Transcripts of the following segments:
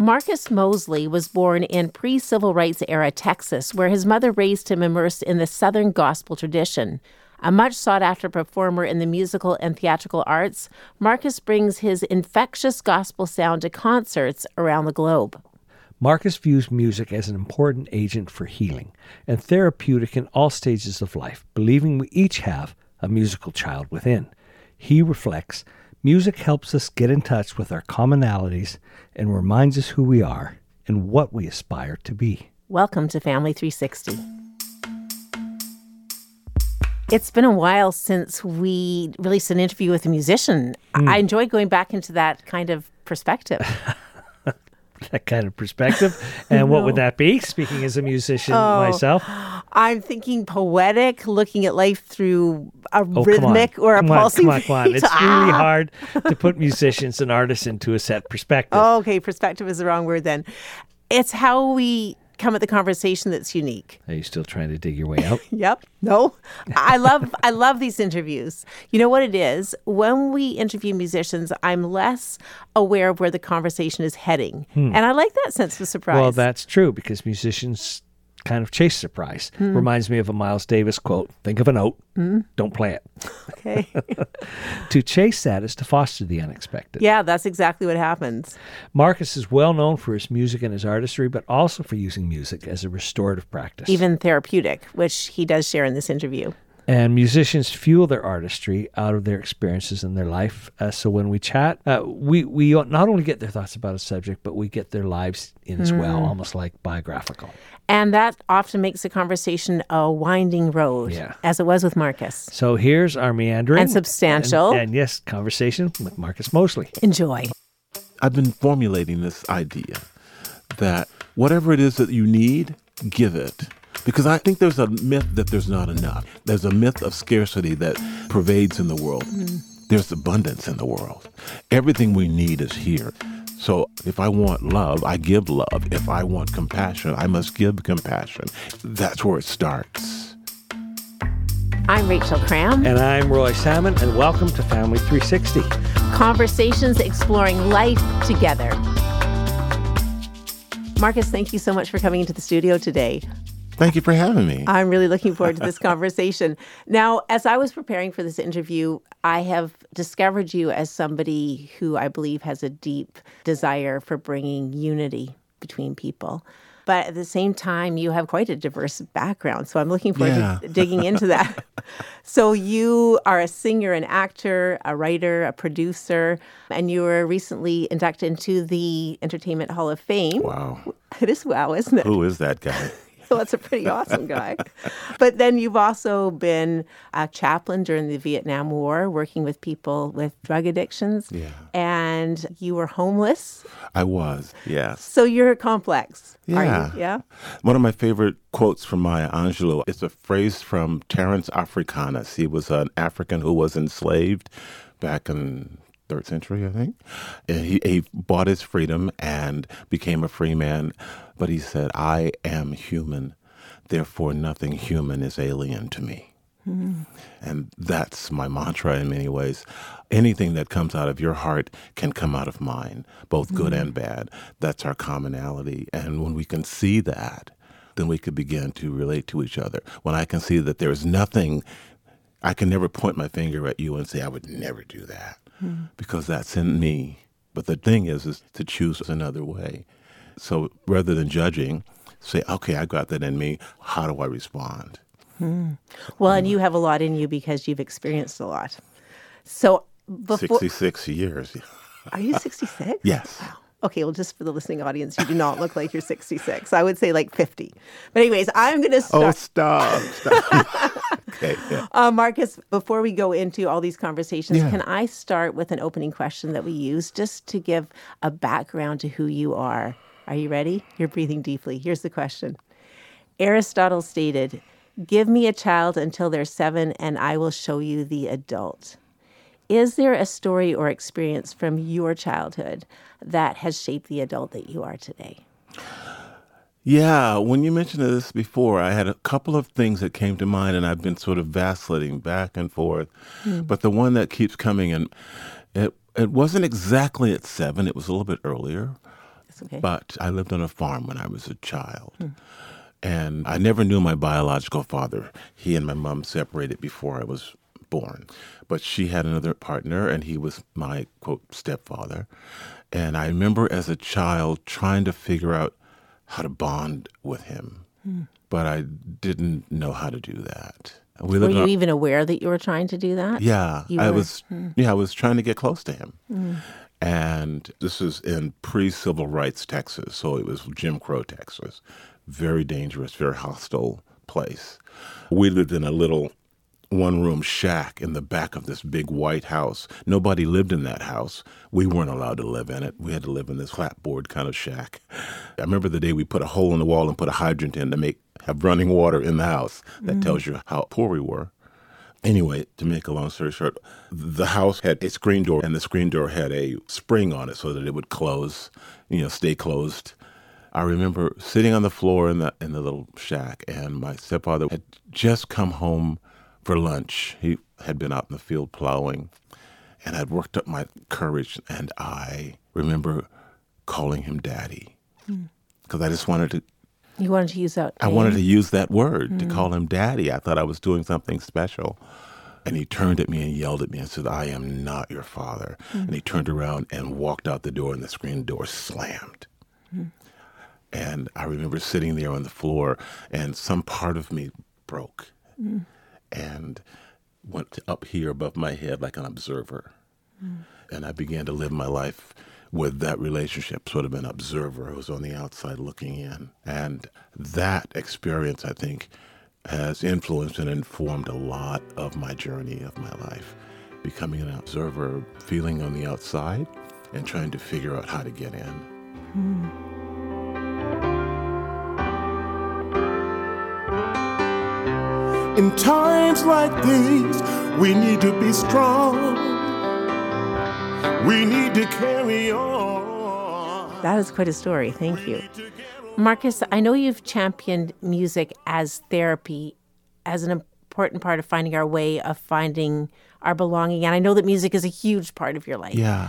Marcus Mosely was born in pre civil rights era Texas, where his mother raised him immersed in the Southern gospel tradition. A much sought after performer in the musical and theatrical arts, Marcus brings his infectious gospel sound to concerts around the globe. Marcus views music as an important agent for healing and therapeutic in all stages of life, believing we each have a musical child within. He reflects music helps us get in touch with our commonalities and reminds us who we are and what we aspire to be. Welcome to Family 360. It's been a while since we released an interview with a musician. Mm. I enjoy going back into that kind of perspective. that kind of perspective. And no. what would that be? Speaking as a musician oh, myself, I'm thinking poetic, looking at life through a oh, rhythmic or a come pulsing. On, come on, come on. It's ah. really hard to put musicians and artists into a set perspective. Oh, okay, perspective is the wrong word then. It's how we come at the conversation that's unique. Are you still trying to dig your way out? yep. No. I love I love these interviews. You know what it is? When we interview musicians, I'm less aware of where the conversation is heading. Hmm. And I like that sense of surprise. Well, that's true because musicians kind of chase surprise. Mm. Reminds me of a Miles Davis quote Think of a note, mm. don't play it. Okay. to chase that is to foster the unexpected. Yeah, that's exactly what happens. Marcus is well known for his music and his artistry, but also for using music as a restorative practice. Even therapeutic, which he does share in this interview. And musicians fuel their artistry out of their experiences in their life. Uh, so when we chat, uh, we we not only get their thoughts about a subject, but we get their lives in as mm. well, almost like biographical. And that often makes the conversation a winding road, yeah. as it was with Marcus. So here's our meandering and substantial, and, and yes, conversation with Marcus Mosely. Enjoy. I've been formulating this idea that whatever it is that you need, give it. Because I think there's a myth that there's not enough. There's a myth of scarcity that pervades in the world. Mm. There's abundance in the world. Everything we need is here. So if I want love, I give love. If I want compassion, I must give compassion. That's where it starts. I'm Rachel Cram. And I'm Roy Salmon, and welcome to Family 360 Conversations exploring life together. Marcus, thank you so much for coming into the studio today. Thank you for having me. I'm really looking forward to this conversation. Now, as I was preparing for this interview, I have discovered you as somebody who I believe has a deep desire for bringing unity between people. But at the same time, you have quite a diverse background. So I'm looking forward yeah. to digging into that. so you are a singer, an actor, a writer, a producer, and you were recently inducted into the Entertainment Hall of Fame. Wow. It is wow, isn't it? Who is that guy? So that's a pretty awesome guy. But then you've also been a chaplain during the Vietnam War, working with people with drug addictions. Yeah. And you were homeless. I was, yes. So you're complex. Yeah. Yeah. One of my favorite quotes from Maya Angelou is a phrase from Terence Africanus. He was an African who was enslaved back in third century, I think. He, he bought his freedom and became a free man. But he said, I am human, therefore nothing human is alien to me. Mm. And that's my mantra in many ways. Anything that comes out of your heart can come out of mine, both good mm. and bad. That's our commonality. And when we can see that, then we could begin to relate to each other. When I can see that there's nothing, I can never point my finger at you and say, I would never do that because that's in me. But the thing is, is to choose another way. So rather than judging, say, okay, I got that in me. How do I respond? Hmm. Well, and you have a lot in you because you've experienced a lot. So before 66 years. Are you 66? yes. Wow. Okay, well, just for the listening audience, you do not look like you're 66. I would say like 50. But, anyways, I'm going to start. Oh, stop. stop. okay. Yeah. Uh, Marcus, before we go into all these conversations, yeah. can I start with an opening question that we use just to give a background to who you are? Are you ready? You're breathing deeply. Here's the question Aristotle stated, Give me a child until they're seven, and I will show you the adult. Is there a story or experience from your childhood that has shaped the adult that you are today? Yeah, when you mentioned this before, I had a couple of things that came to mind, and I've been sort of vacillating back and forth. Mm. But the one that keeps coming, and it it wasn't exactly at seven; it was a little bit earlier. That's okay. But I lived on a farm when I was a child. And I never knew my biological father. He and my mom separated before I was born. But she had another partner, and he was my, quote, stepfather. And I remember as a child trying to figure out how to bond with him. Hmm. But I didn't know how to do that. We Were you on- even aware that you were trying to do that? yeah, You I were- was. Hmm. Yeah, I was trying to get close to him, hmm. and this is in pre-civil rights Texas, so it was Jim Crow Texas, very dangerous, very hostile place. We lived in a little one-room shack in the back of this big white house. Nobody lived in that house. We weren't allowed to live in it. We had to live in this clapboard kind of shack. I remember the day we put a hole in the wall and put a hydrant in to make have running water in the house. That mm. tells you how poor we were. Anyway, to make a long story short, the house had a screen door, and the screen door had a spring on it so that it would close, you know, stay closed. I remember sitting on the floor in the in the little shack, and my stepfather had just come home for lunch. He had been out in the field plowing, and I'd worked up my courage, and I remember calling him Daddy hmm. because I just wanted to You wanted to use that. I wanted to use that word to hmm. call him daddy. I thought I was doing something special. And he turned at me and yelled at me and said, I am not your father. Hmm. And he turned around and walked out the door, and the screen door slammed. And I remember sitting there on the floor, and some part of me broke and went up here above my head like an observer. Hmm. And I began to live my life with that relationship, sort of an observer who was on the outside looking in. And that experience, I think, has influenced and informed a lot of my journey of my life. Becoming an observer, feeling on the outside, and trying to figure out how to get in. Hmm. In times like these, we need to be strong. We need to carry on. That is quite a story. Thank you. Marcus, I know you've championed music as therapy, as an important part of finding our way, of finding our belonging. And I know that music is a huge part of your life. Yeah.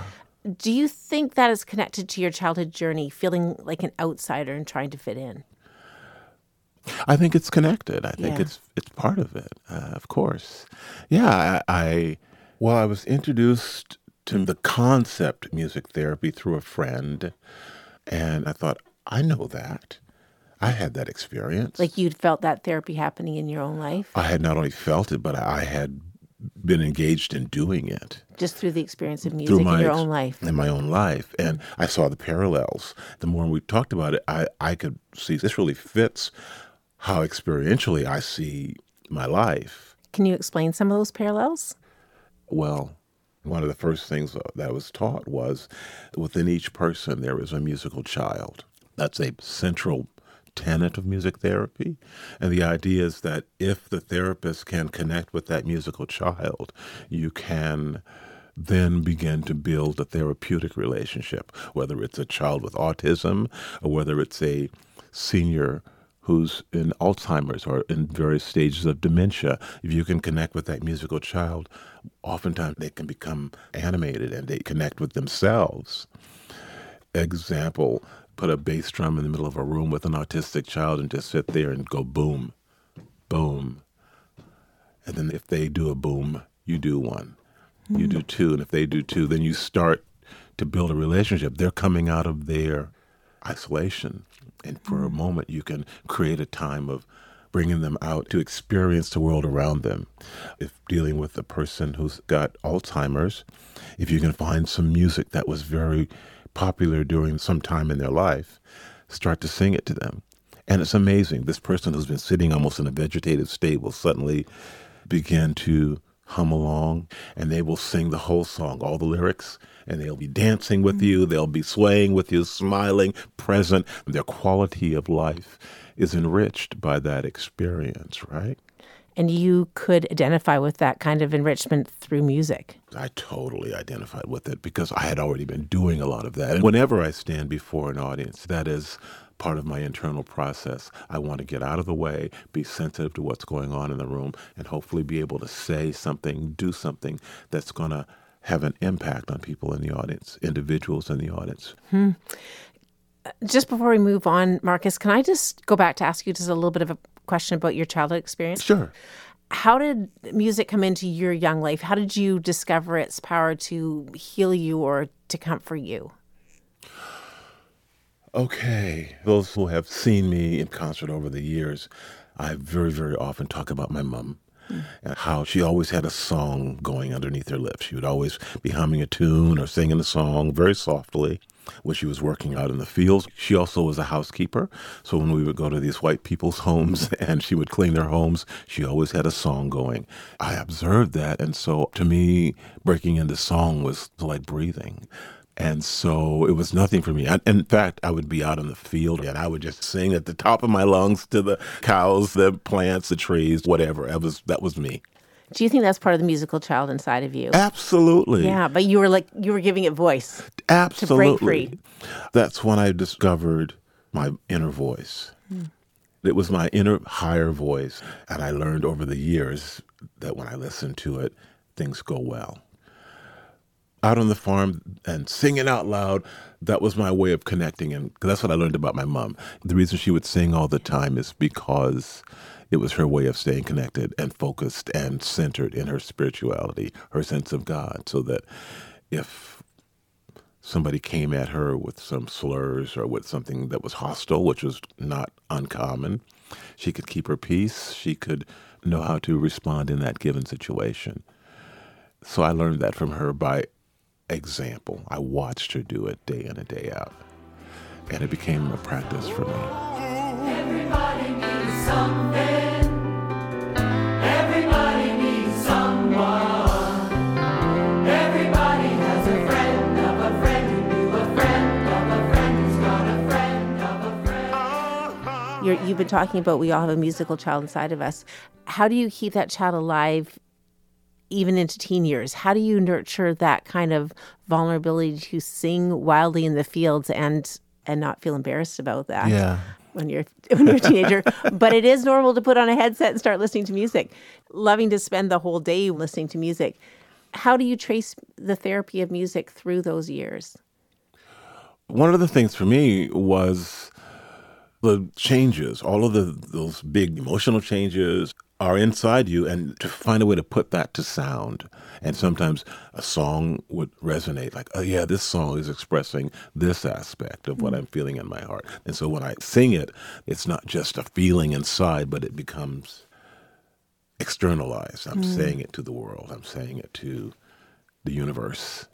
Do you think that is connected to your childhood journey, feeling like an outsider and trying to fit in? I think it's connected. I think Yeah. it's it's part of it, uh, of course. Yeah, I, I well, I was introduced to the concept music therapy through a friend, and I thought I know that. I had that experience. Like you'd felt that therapy happening in your own life, I had not only felt it, but I had been engaged in doing it just through the experience of music through in my your own life. in my own life and i saw the parallels the more we talked about it i i could see this really fits how experientially i see my life. Can you explain some of those parallels? well one of the first things uh, that I was taught was within each person there is a musical child. That's a central tenet of music therapy. And the idea is that if the therapist can connect with that musical child you can then begin to build a therapeutic relationship, whether it's a child with autism or whether it's a senior who's in Alzheimer's or in various stages of dementia. If you can connect with that musical child, oftentimes they can become animated and they connect with themselves. Example, put a bass drum in the middle of a room with an autistic child and just sit there and go boom, boom. And then if they do a boom, you do one. You do hmm. two. And if they do two, then you start to build a relationship. They're coming out of their isolation. And for a moment, you can create a time of bringing them out to experience the world around them. If dealing with a person who's got Alzheimer's, if you can find some music that was very popular during some time in their life, start to sing it to them. And it's amazing. This person who's been sitting almost in a vegetative state will suddenly begin to hum along and they will sing the whole song, all the lyrics, and they'll be dancing with you, they'll be swaying with you, smiling, present. Their quality of life is enriched by that experience, right? And you could identify with that kind of enrichment through music. I totally identified with it because I had already been doing a lot of that. And whenever I stand before an audience, that is part of my internal process. I want to get out of the way, be sensitive to what's going on in the room, and hopefully be able to say something, do something that's going to have an impact on people in the audience, individuals in the audience. Hmm. Just before we move on, Marcus, can I just go back to ask you just a little bit of a question about your childhood experience? Sure. How did music come into your young life? How did you discover its power to heal you or to comfort you? Okay. Those who have seen me in concert over the years, I very, very often talk about my mom how she always had a song going underneath her lips. She would always be humming a tune or singing a song very softly when she was working out in the fields. She also was a housekeeper. So when we would go to these white people's homes and she would clean their homes, she always had a song going. I observed that. And so to me, breaking into song was like breathing. And so it was nothing for me. I, in fact, I would be out in the field and I would just sing at the top of my lungs to the cows, the plants, the trees, whatever. That was that was me. Do you think that's part of the musical child inside of you? Absolutely. Yeah, but you were like you were giving it voice. Absolutely. free. That's when I discovered my inner voice. Hmm. It was my inner higher voice. And I learned over the years that when I listen to it, things go well. Out on the farm and singing out loud, that was my way of connecting. And that's what I learned about my mom. The reason she would sing all the time is because it was her way of staying connected and focused and centered in her spirituality, her sense of God. So that if somebody came at her with some slurs or with something that was hostile, which was not uncommon, she could keep her peace. She could know how to respond in that given situation. So I learned that from her by example. I watched her do it day in and day out. And it became a practice for me. Everybody needs something. Everybody needs someone. Everybody has a friend of a friend who knew a friend of a friend who's got a friend of a friend. You're, you've been talking about we all have a musical child inside of us. How do you keep that child alive even into teen years? How do you nurture that kind of vulnerability to sing wildly in the fields and and not feel embarrassed about that? Yeah. When you're when you're a teenager, but it is normal to put on a headset and start listening to music. Loving to spend the whole day listening to music. How do you trace the therapy of music through those years? One of the things for me was the changes, all of the those big emotional changes are inside you and to find a way to put that to sound. And sometimes a song would resonate like, oh yeah, this song is expressing this aspect of what mm. I'm feeling in my heart. And so when I sing it, it's not just a feeling inside, but it becomes externalized. I'm mm. saying it to the world. I'm saying it to the universe.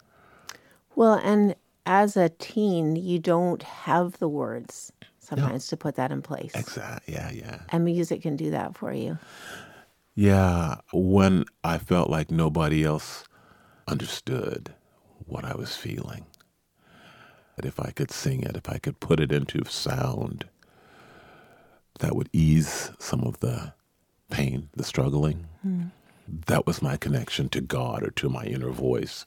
Well, and as a teen, you don't have the words sometimes to put that in place. Exactly. Yeah, yeah. And music can do that for you. Yeah, when I felt like nobody else understood what I was feeling. That if I could sing it, if I could put it into sound, that would ease some of the pain, the struggling. Hmm. That was my connection to God or to my inner voice,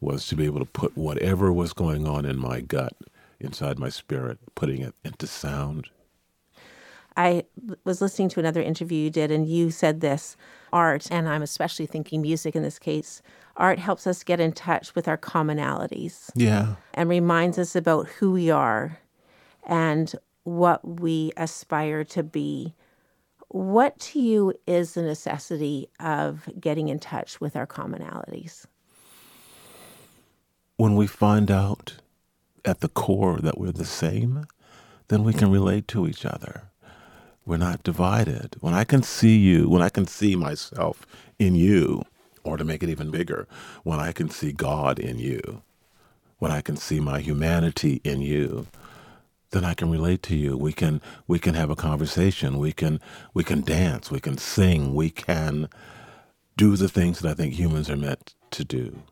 was to be able to put whatever was going on in my gut, inside my spirit, putting it into sound. I was listening to another interview you did, and you said this art, and I'm especially thinking music in this case, art helps us get in touch with our commonalities Yeah. and reminds us about who we are and what we aspire to be. What to you is the necessity of getting in touch with our commonalities? when we find out at the core that we're the same, then we can relate to each other. We're not divided. When I can see you, when I can see myself in you, or to make it even bigger, when I can see God in you, when I can see my humanity in you, then I can relate to you. We can we can have a conversation. We can we can dance. We can sing. We can do the things that I think humans are meant to do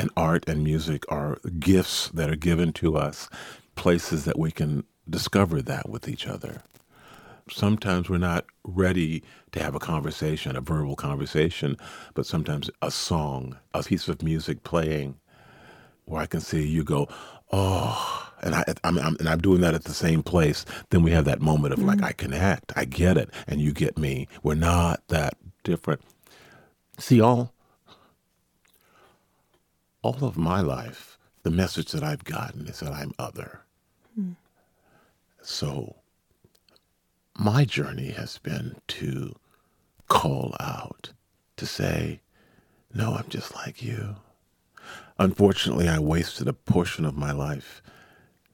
and art and music are gifts that are given to us, places that we can discover that with each other. Sometimes we're not ready to have a conversation, a verbal conversation, but sometimes a song, a piece of music playing, where I can see you go, oh, and I, I'm, I'm and I'm doing that at the same place. Then we have that moment of like, mm-hmm. I connect, I get it, and you get me. We're not that different. See, all all of my life, the message that I've gotten is that I'm other. Hmm. So my journey has been to call out, to say, no, I'm just like you. Unfortunately, I wasted a portion of my life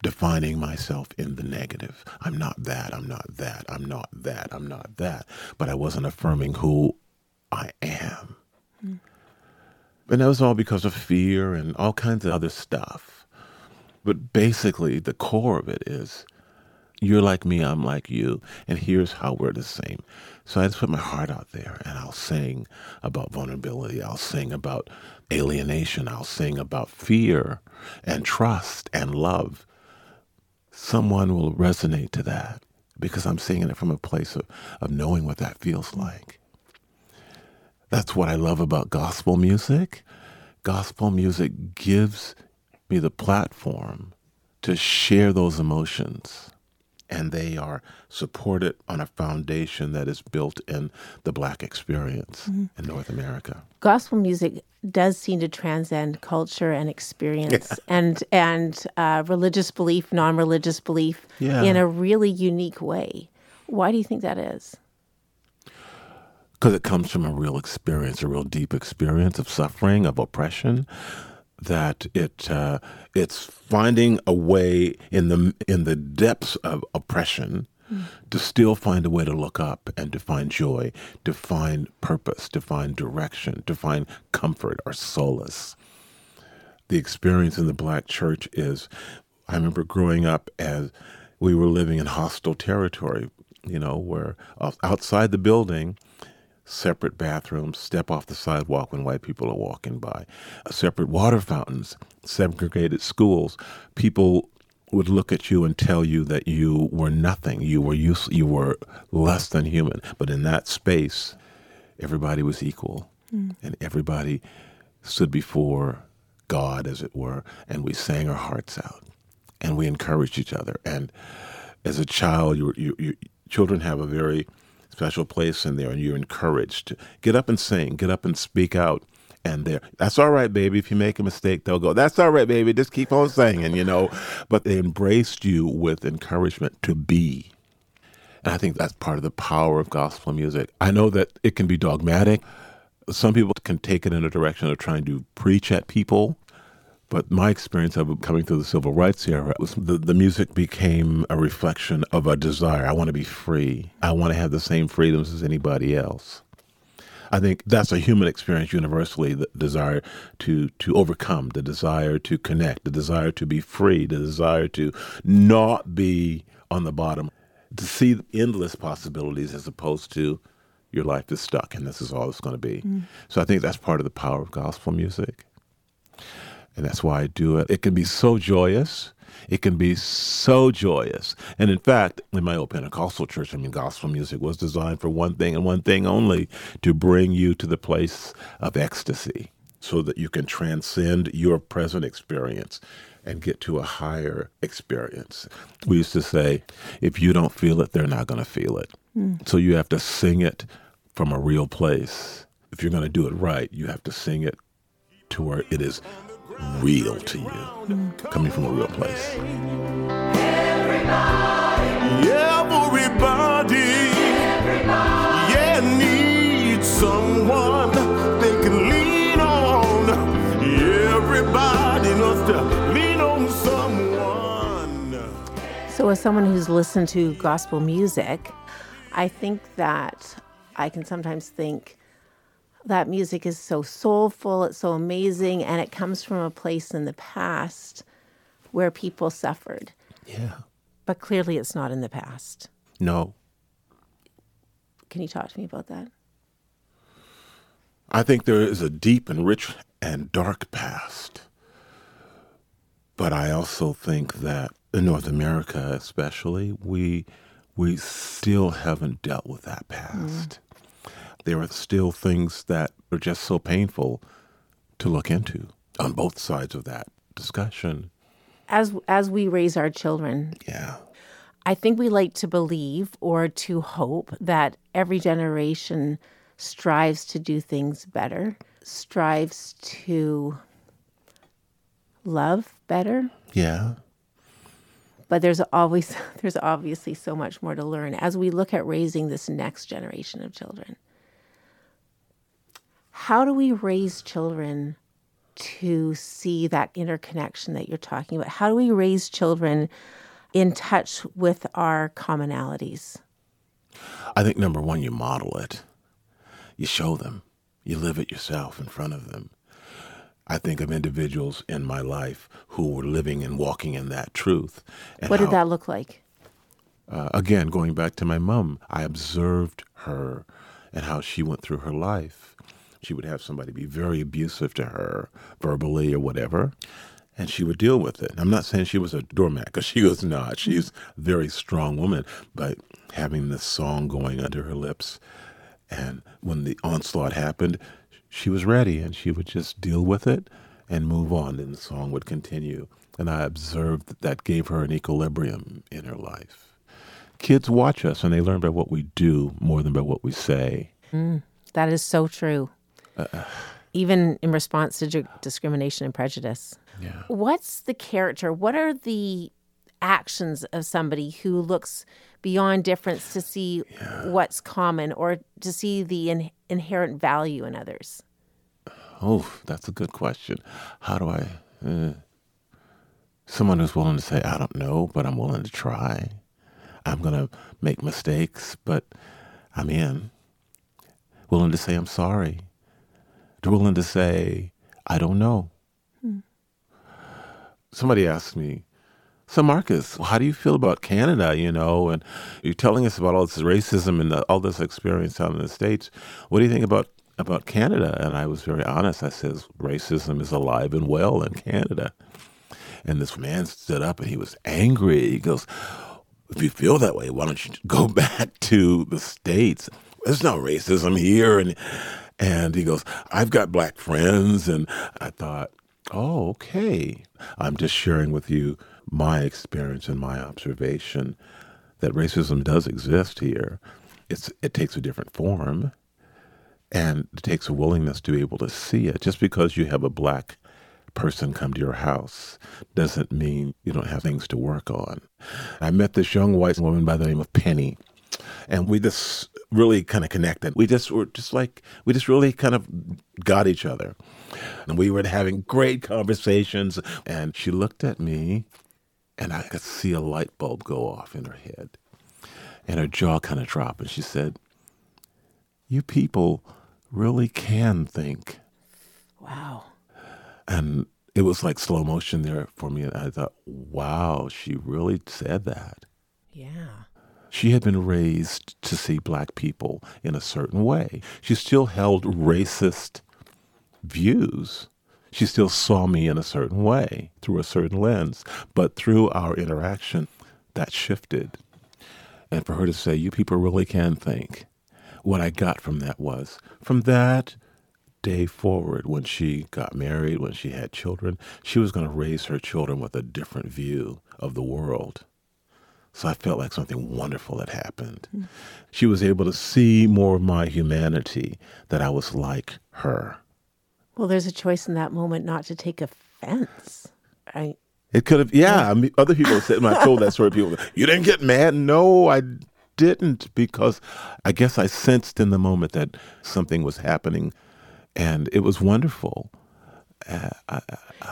defining myself in the negative. I'm not that, I'm not that, I'm not that, I'm not that. But I wasn't affirming who I am. Hmm. And that was all because of fear and all kinds of other stuff. But basically, the core of it is you're like me, I'm like you, and here's how we're the same. So I just put my heart out there and I'll sing about vulnerability. I'll sing about alienation. I'll sing about fear and trust and love. Someone will resonate to that because I'm singing it from a place of, of knowing what that feels like. That's what I love about gospel music. Gospel music gives me the platform to share those emotions. And they are supported on a foundation that is built in the Black experience in North America. Gospel music does seem to transcend culture and experience and and uh, religious belief, non-religious belief Yeah. in a really unique way. Why do you think that is? Because it comes from a real experience, a real deep experience of suffering, of oppression. That it uh, it's finding a way in the in the depths of oppression to still find a way to look up and to find joy, to find purpose, to find direction, to find comfort or solace. The experience in the black church is, I remember growing up as we were living in hostile territory, you know, where outside the building, separate bathrooms, step off the sidewalk when white people are walking by, separate water fountains, segregated schools. People would look at you and tell you that you were nothing. You were use, you were less than human. But in that space, everybody was equal, hmm. and everybody stood before God, as it were, and we sang our hearts out, and we encouraged each other. And as a child, you, you, you children have a very special place in there, and you're encouraged to get up and sing, get up and speak out. And there, that's all right, baby. If you make a mistake, they'll go, that's all right, baby. Just keep on singing, you know. But they embraced you with encouragement to be. And I think that's part of the power of gospel music. I know that it can be dogmatic. Some people can take it in a direction of trying to preach at people. But my experience of coming through the civil rights era was the, the music became a reflection of a desire. I want to be free. I want to have the same freedoms as anybody else. I think that's a human experience universally, the desire to, to overcome, the desire to connect, the desire to be free, the desire to not be on the bottom, to see endless possibilities as opposed to your life is stuck and this is all it's going to be. Mm. So I think that's part of the power of gospel music. And that's why I do it. It can be so joyous. It can be so joyous. And in fact, in my old Pentecostal church, I mean, gospel music was designed for one thing and one thing only to bring you to the place of ecstasy so that you can transcend your present experience and get to a higher experience. We used to say, if you don't feel it, they're not going to feel it. Hmm. So you have to sing it from a real place. If you're going to do it right, you have to sing it to where it is real to you, coming from a real place. Everybody, yeah, needs someone they can lean on. Everybody wants to lean on someone. So, as someone who's listened to gospel music, I think that I can sometimes think that music is so soulful, it's so amazing, and it comes from a place in the past where people suffered. Yeah. But clearly, it's not in the past. No, Can you talk to me about that? I think there is a deep and rich and dark past. But I also think that in North America, especially, we we still haven't dealt with that past. There are still things that are just so painful to look into on both sides of that discussion. As as we raise our children, Yeah. I think we like to believe or to hope that every generation strives to do things better, strives to love better. Yeah. but there's always there's obviously so much more to learn as we look at raising this next generation of children. How do we raise children to see that interconnection that you're talking about? How do we raise children in touch with our commonalities? I think number one, you model it. You show them. You live it yourself in front of them. I think of individuals in my life who were living and walking in that truth. What did how- that look like? uh, again, going back to my mom, I observed her and how she went through her life. She would have somebody be very abusive to her, verbally or whatever, and she would deal with it. I'm not saying she was a doormat, because she was not. She's a very strong woman, but having this song going under her lips, and when the onslaught happened, she was ready, and she would just deal with it and move on, and the song would continue. And I observed that that gave her an equilibrium in her life kids watch us and they learn by what we do more than by what we say. Mm, that is so true. Even in response to di- discrimination and prejudice. Yeah. What's the character? What are the actions of somebody who looks beyond difference to see what's common or to see the in- inherent value in others? Oh, that's a good question. How do I? Uh, someone who's willing to say, I don't know, but I'm willing to try. I'm going to make mistakes, but I'm in. Willing to say, I'm sorry. Willing to say, I don't know. Hmm. Somebody asked me, so Marcus, how do you feel about Canada? You know, and you're telling us about all this racism and the, all this experience out in the states. What do you think about about Canada? And I was very honest. I says racism is alive and well in Canada. And this man stood up and he was angry. He goes, "If you feel that way, why don't you go back to the states? There's no racism here." And and he goes, "I've got black friends." And I thought, "Oh, okay. I'm just sharing with you my experience and my observation that racism does exist here. It's it takes a different form." And it takes a willingness to be able to see it. Just because you have a black person come to your house doesn't mean you don't have things to work on. I met this young white woman by the name of Penny, and we just really kind of connected. We just were just like, we just really kind of got each other. And we were having great conversations, and she looked at me, and I could see a light bulb go off in her head. And her jaw kind of dropped, and she said, You people really can think. Wow. And it was like slow motion there for me. And I thought, wow, she really said that. Yeah. She had been raised to see black people in a certain way. She still held racist views. She still saw me in a certain way through a certain lens. But through our interaction, that shifted. And for her to say, you people really can think, what I got from that was, from that day forward, when she got married, when she had children, she was going to raise her children with a different view of the world. So I felt like something wonderful had happened. Hmm. She was able to see more of my humanity, that I was like her. Well, there's a choice in that moment not to take offense. I, It could have, yeah. I mean, other people said when I told that story, people, you didn't get mad. No, I didn't, because I guess I sensed in the moment that something was happening, and it was wonderful.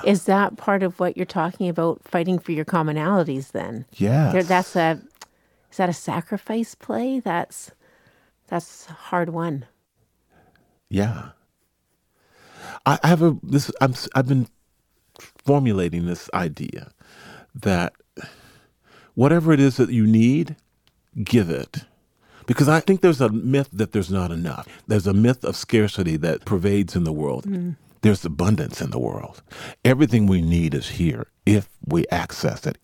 Is that part of what you're talking about fighting for your commonalities then? Yeah. That's a is that a sacrifice play? That's that's hard one. Yeah. I I have a this I'm I've been formulating this idea that whatever it is that you need, give it. Because I think there's a myth that there's not enough. There's a myth of scarcity that pervades in the world. Mm. There's abundance in the world. Everything we need is here if we access it.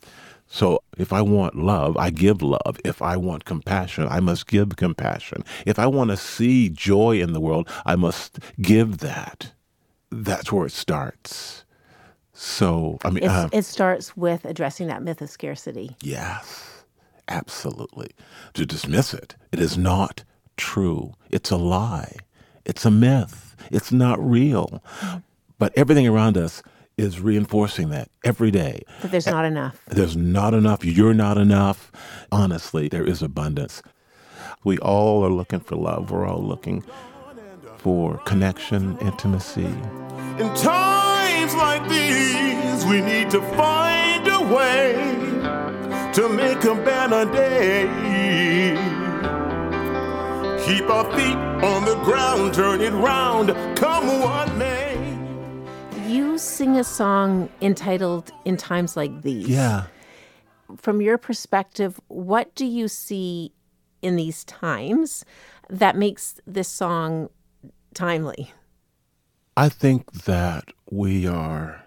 So if I want love, I give love. If I want compassion, I must give compassion. If I want to see joy in the world, I must give that. That's where it starts. So, I mean, uh, it starts with addressing that myth of scarcity. Yes, absolutely. To dismiss it, it is not true. It's a lie. It's a myth. It's not real. But everything around us is reinforcing that every day. That there's not enough. There's not enough. You're not enough. Honestly, there is abundance. We all are looking for love. We're all looking for connection, intimacy. In times like these, we need to find a way to make a better day. Keep our feet on the ground, turn it round, come what may. You sing a song entitled In Times Like These. Yeah. From your perspective, what do you see in these times that makes this song timely? I think that we are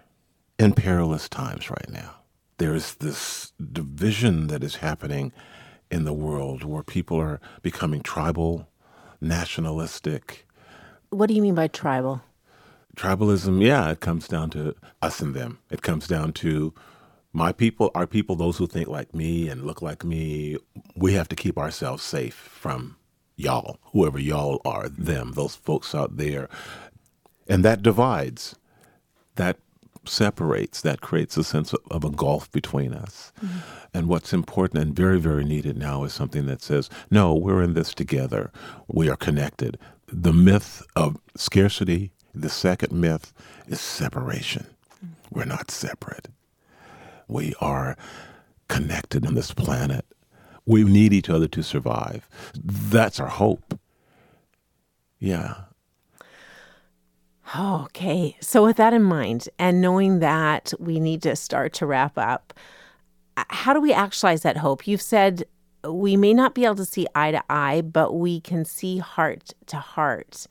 in perilous times right now. There is this division that is happening in the world where people are becoming tribal, nationalistic. What do you mean by tribal? Tribalism, yeah, it comes down to us and them. It comes down to my people, our people, those who think like me and look like me. We have to keep ourselves safe from y'all, whoever y'all are, them, those folks out there. And that divides, that separates, that creates a sense of, a gulf between us. Mm-hmm. And what's important and very, very needed now is something that says, no, we're in this together. We are connected. The myth of scarcity, the second myth is separation. Mm-hmm. We're not separate. We are connected on this planet. We need each other to survive. That's our hope. Yeah. Okay. So, with that in mind, and knowing that we need to start to wrap up, uh, how do we actualize that hope? You've said we may not be able to see eye to eye, but we can see heart to heart.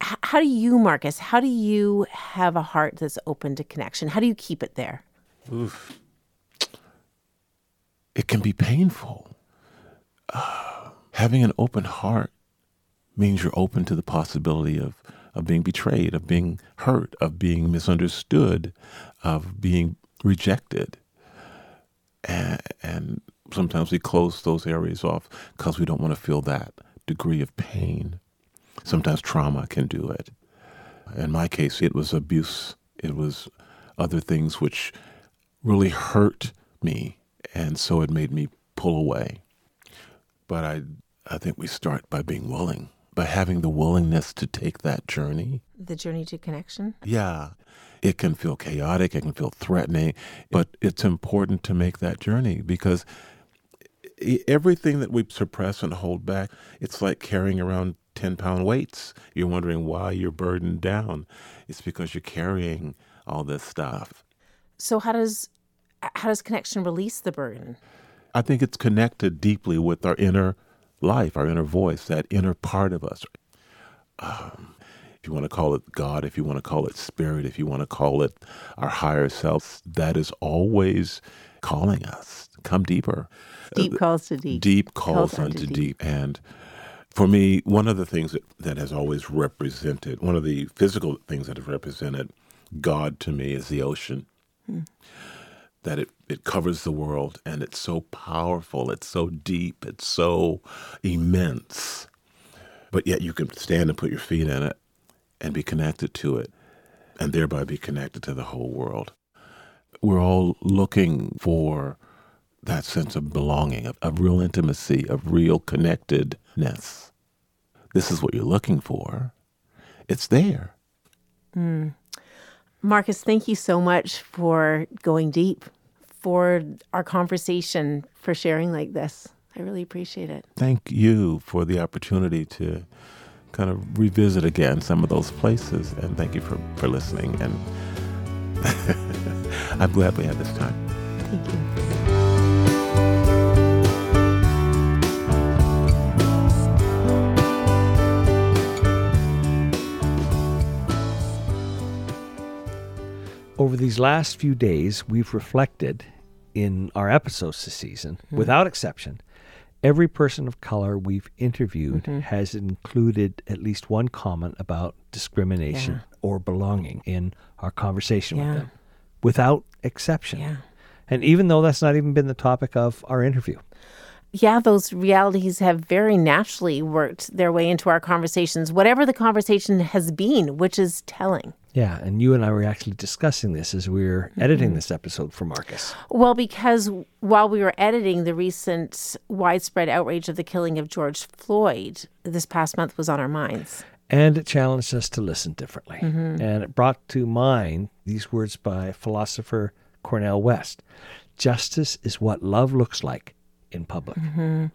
How do you, Marcus, how do you have a heart that's open to connection? How do you keep it there? Oof. it can be painful. Uh, having an open heart means you're open to the possibility of, of being betrayed, of being hurt, of being misunderstood, of being rejected. And, and sometimes we close those areas off because we don't want to feel that degree of pain. Sometimes trauma can do it. In my case, it was abuse, it was other things which really hurt me. And so it made me pull away. But I, I think we start by being willing, by having the willingness to take that journey. The journey to connection? Yeah. It can feel chaotic, it can feel threatening, but it's important to make that journey because everything that we suppress and hold back, it's like carrying around 10 pound weights. You're wondering why you're burdened down. It's because you're carrying all this stuff. So, how does how does connection release the burden? I think it's connected deeply with our inner life, our inner voice, that inner part of us. Um, if you want to call it God, if you want to call it spirit, if you want to call it our higher self, that is always calling us. Come deeper. Deep calls to deep. Deep calls unto deep. And for me, one of the things that, that has always represented, one of the physical things that have represented God to me is the ocean. That it, it covers the world and it's so powerful, it's so deep, it's so immense. But yet you can stand and put your feet in it and be connected to it and thereby be connected to the whole world. We're all looking for that sense of belonging, of, of real intimacy, of real connectedness. This is what you're looking for. It's there. Hmm. Marcus, thank you so much for going deep, for our conversation, for sharing like this. I really appreciate it. Thank you for the opportunity to kind of revisit again some of those places. And thank you for, for listening. And I'm glad we had this time. Thank you. Over these last few days, we've reflected in our episodes this season, hmm. without exception, every person of color we've interviewed mm-hmm. has included at least one comment about discrimination Yeah. or belonging in our conversation Yeah. with them, without exception. Yeah. And even though that's not even been the topic of our interview. Yeah, those realities have very naturally worked their way into our conversations, whatever the conversation has been, which is telling. Yeah, and you and I were actually discussing this as we were editing mm-hmm. this episode for Marcus. Well, because while we were editing the recent widespread outrage of the killing of George Floyd, this past month was on our minds. And it challenged us to listen differently. Mm-hmm. And it brought to mind these words by philosopher Cornel West Justice is what love looks like in public. Mm-hmm.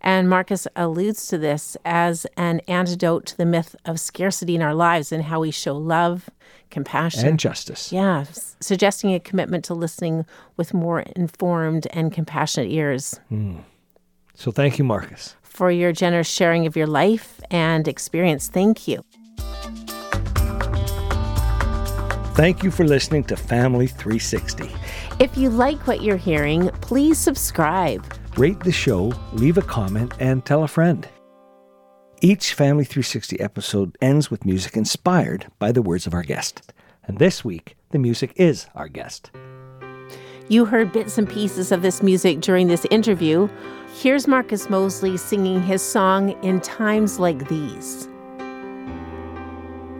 And Marcus alludes to this as an antidote to the myth of scarcity in our lives and how we show love, compassion, And justice. Yeah, s- suggesting a commitment to listening with more informed and compassionate ears. Hmm. So thank you, Marcus. For your generous sharing of your life and experience, thank you. Thank you for listening to Family 360. If you like what you're hearing, please subscribe. Rate the show, leave a comment, and tell a friend. Each Family 360 episode ends with music inspired by the words of our guest. And this week, the music is our guest. You heard bits and pieces of this music during this interview. Here's Marcus Mosely singing his song In Times Like These.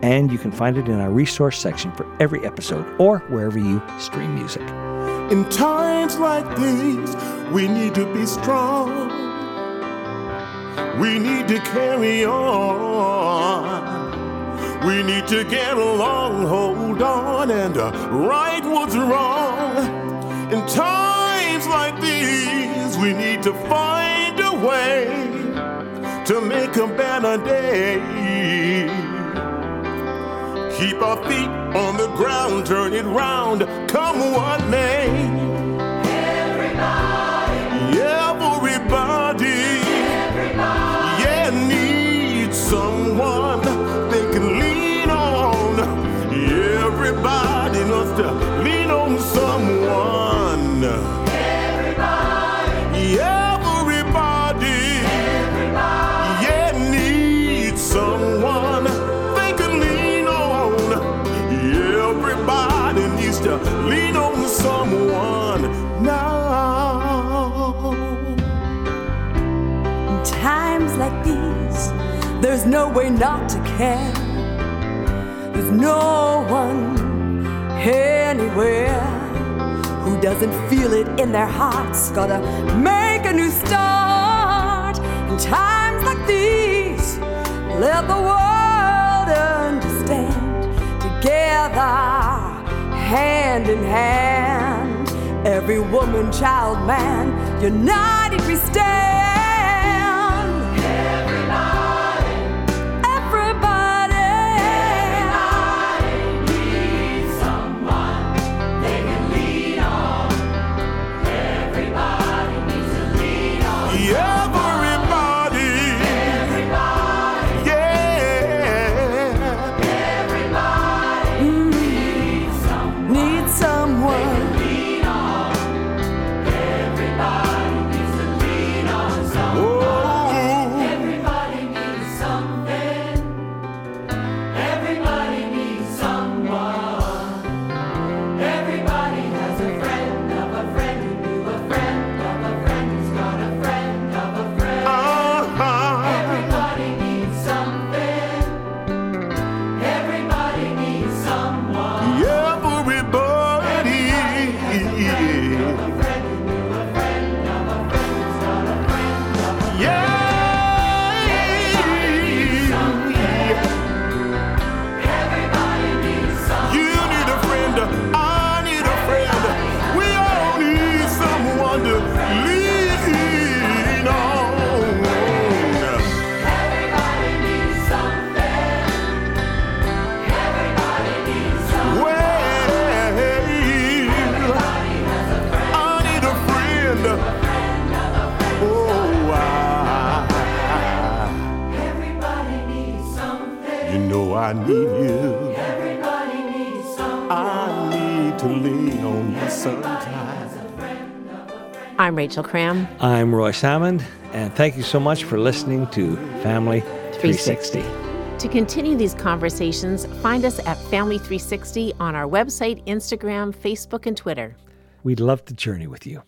And you can find it in our resource section for every episode or wherever you stream music. In times like these, we need to be strong. We need to carry on. We need to get along, hold on, and uh, right what's wrong. In times like these, we need to find a way to make a better day. Keep our feet on the ground, turn it round, come what may. Everybody, everybody, yeah, needs someone way not to care. There's no one anywhere who doesn't feel it in their hearts. Gotta make a new start. In times like these, let the world understand. Together, hand in hand, every woman, child, man, united we stand. I'm Rachel Cram. I'm Roy Salmond, and thank you so much for listening to Family 360. To continue these conversations, find us at Family 360 on our website, Instagram, Facebook, and Twitter. We'd love to journey with you.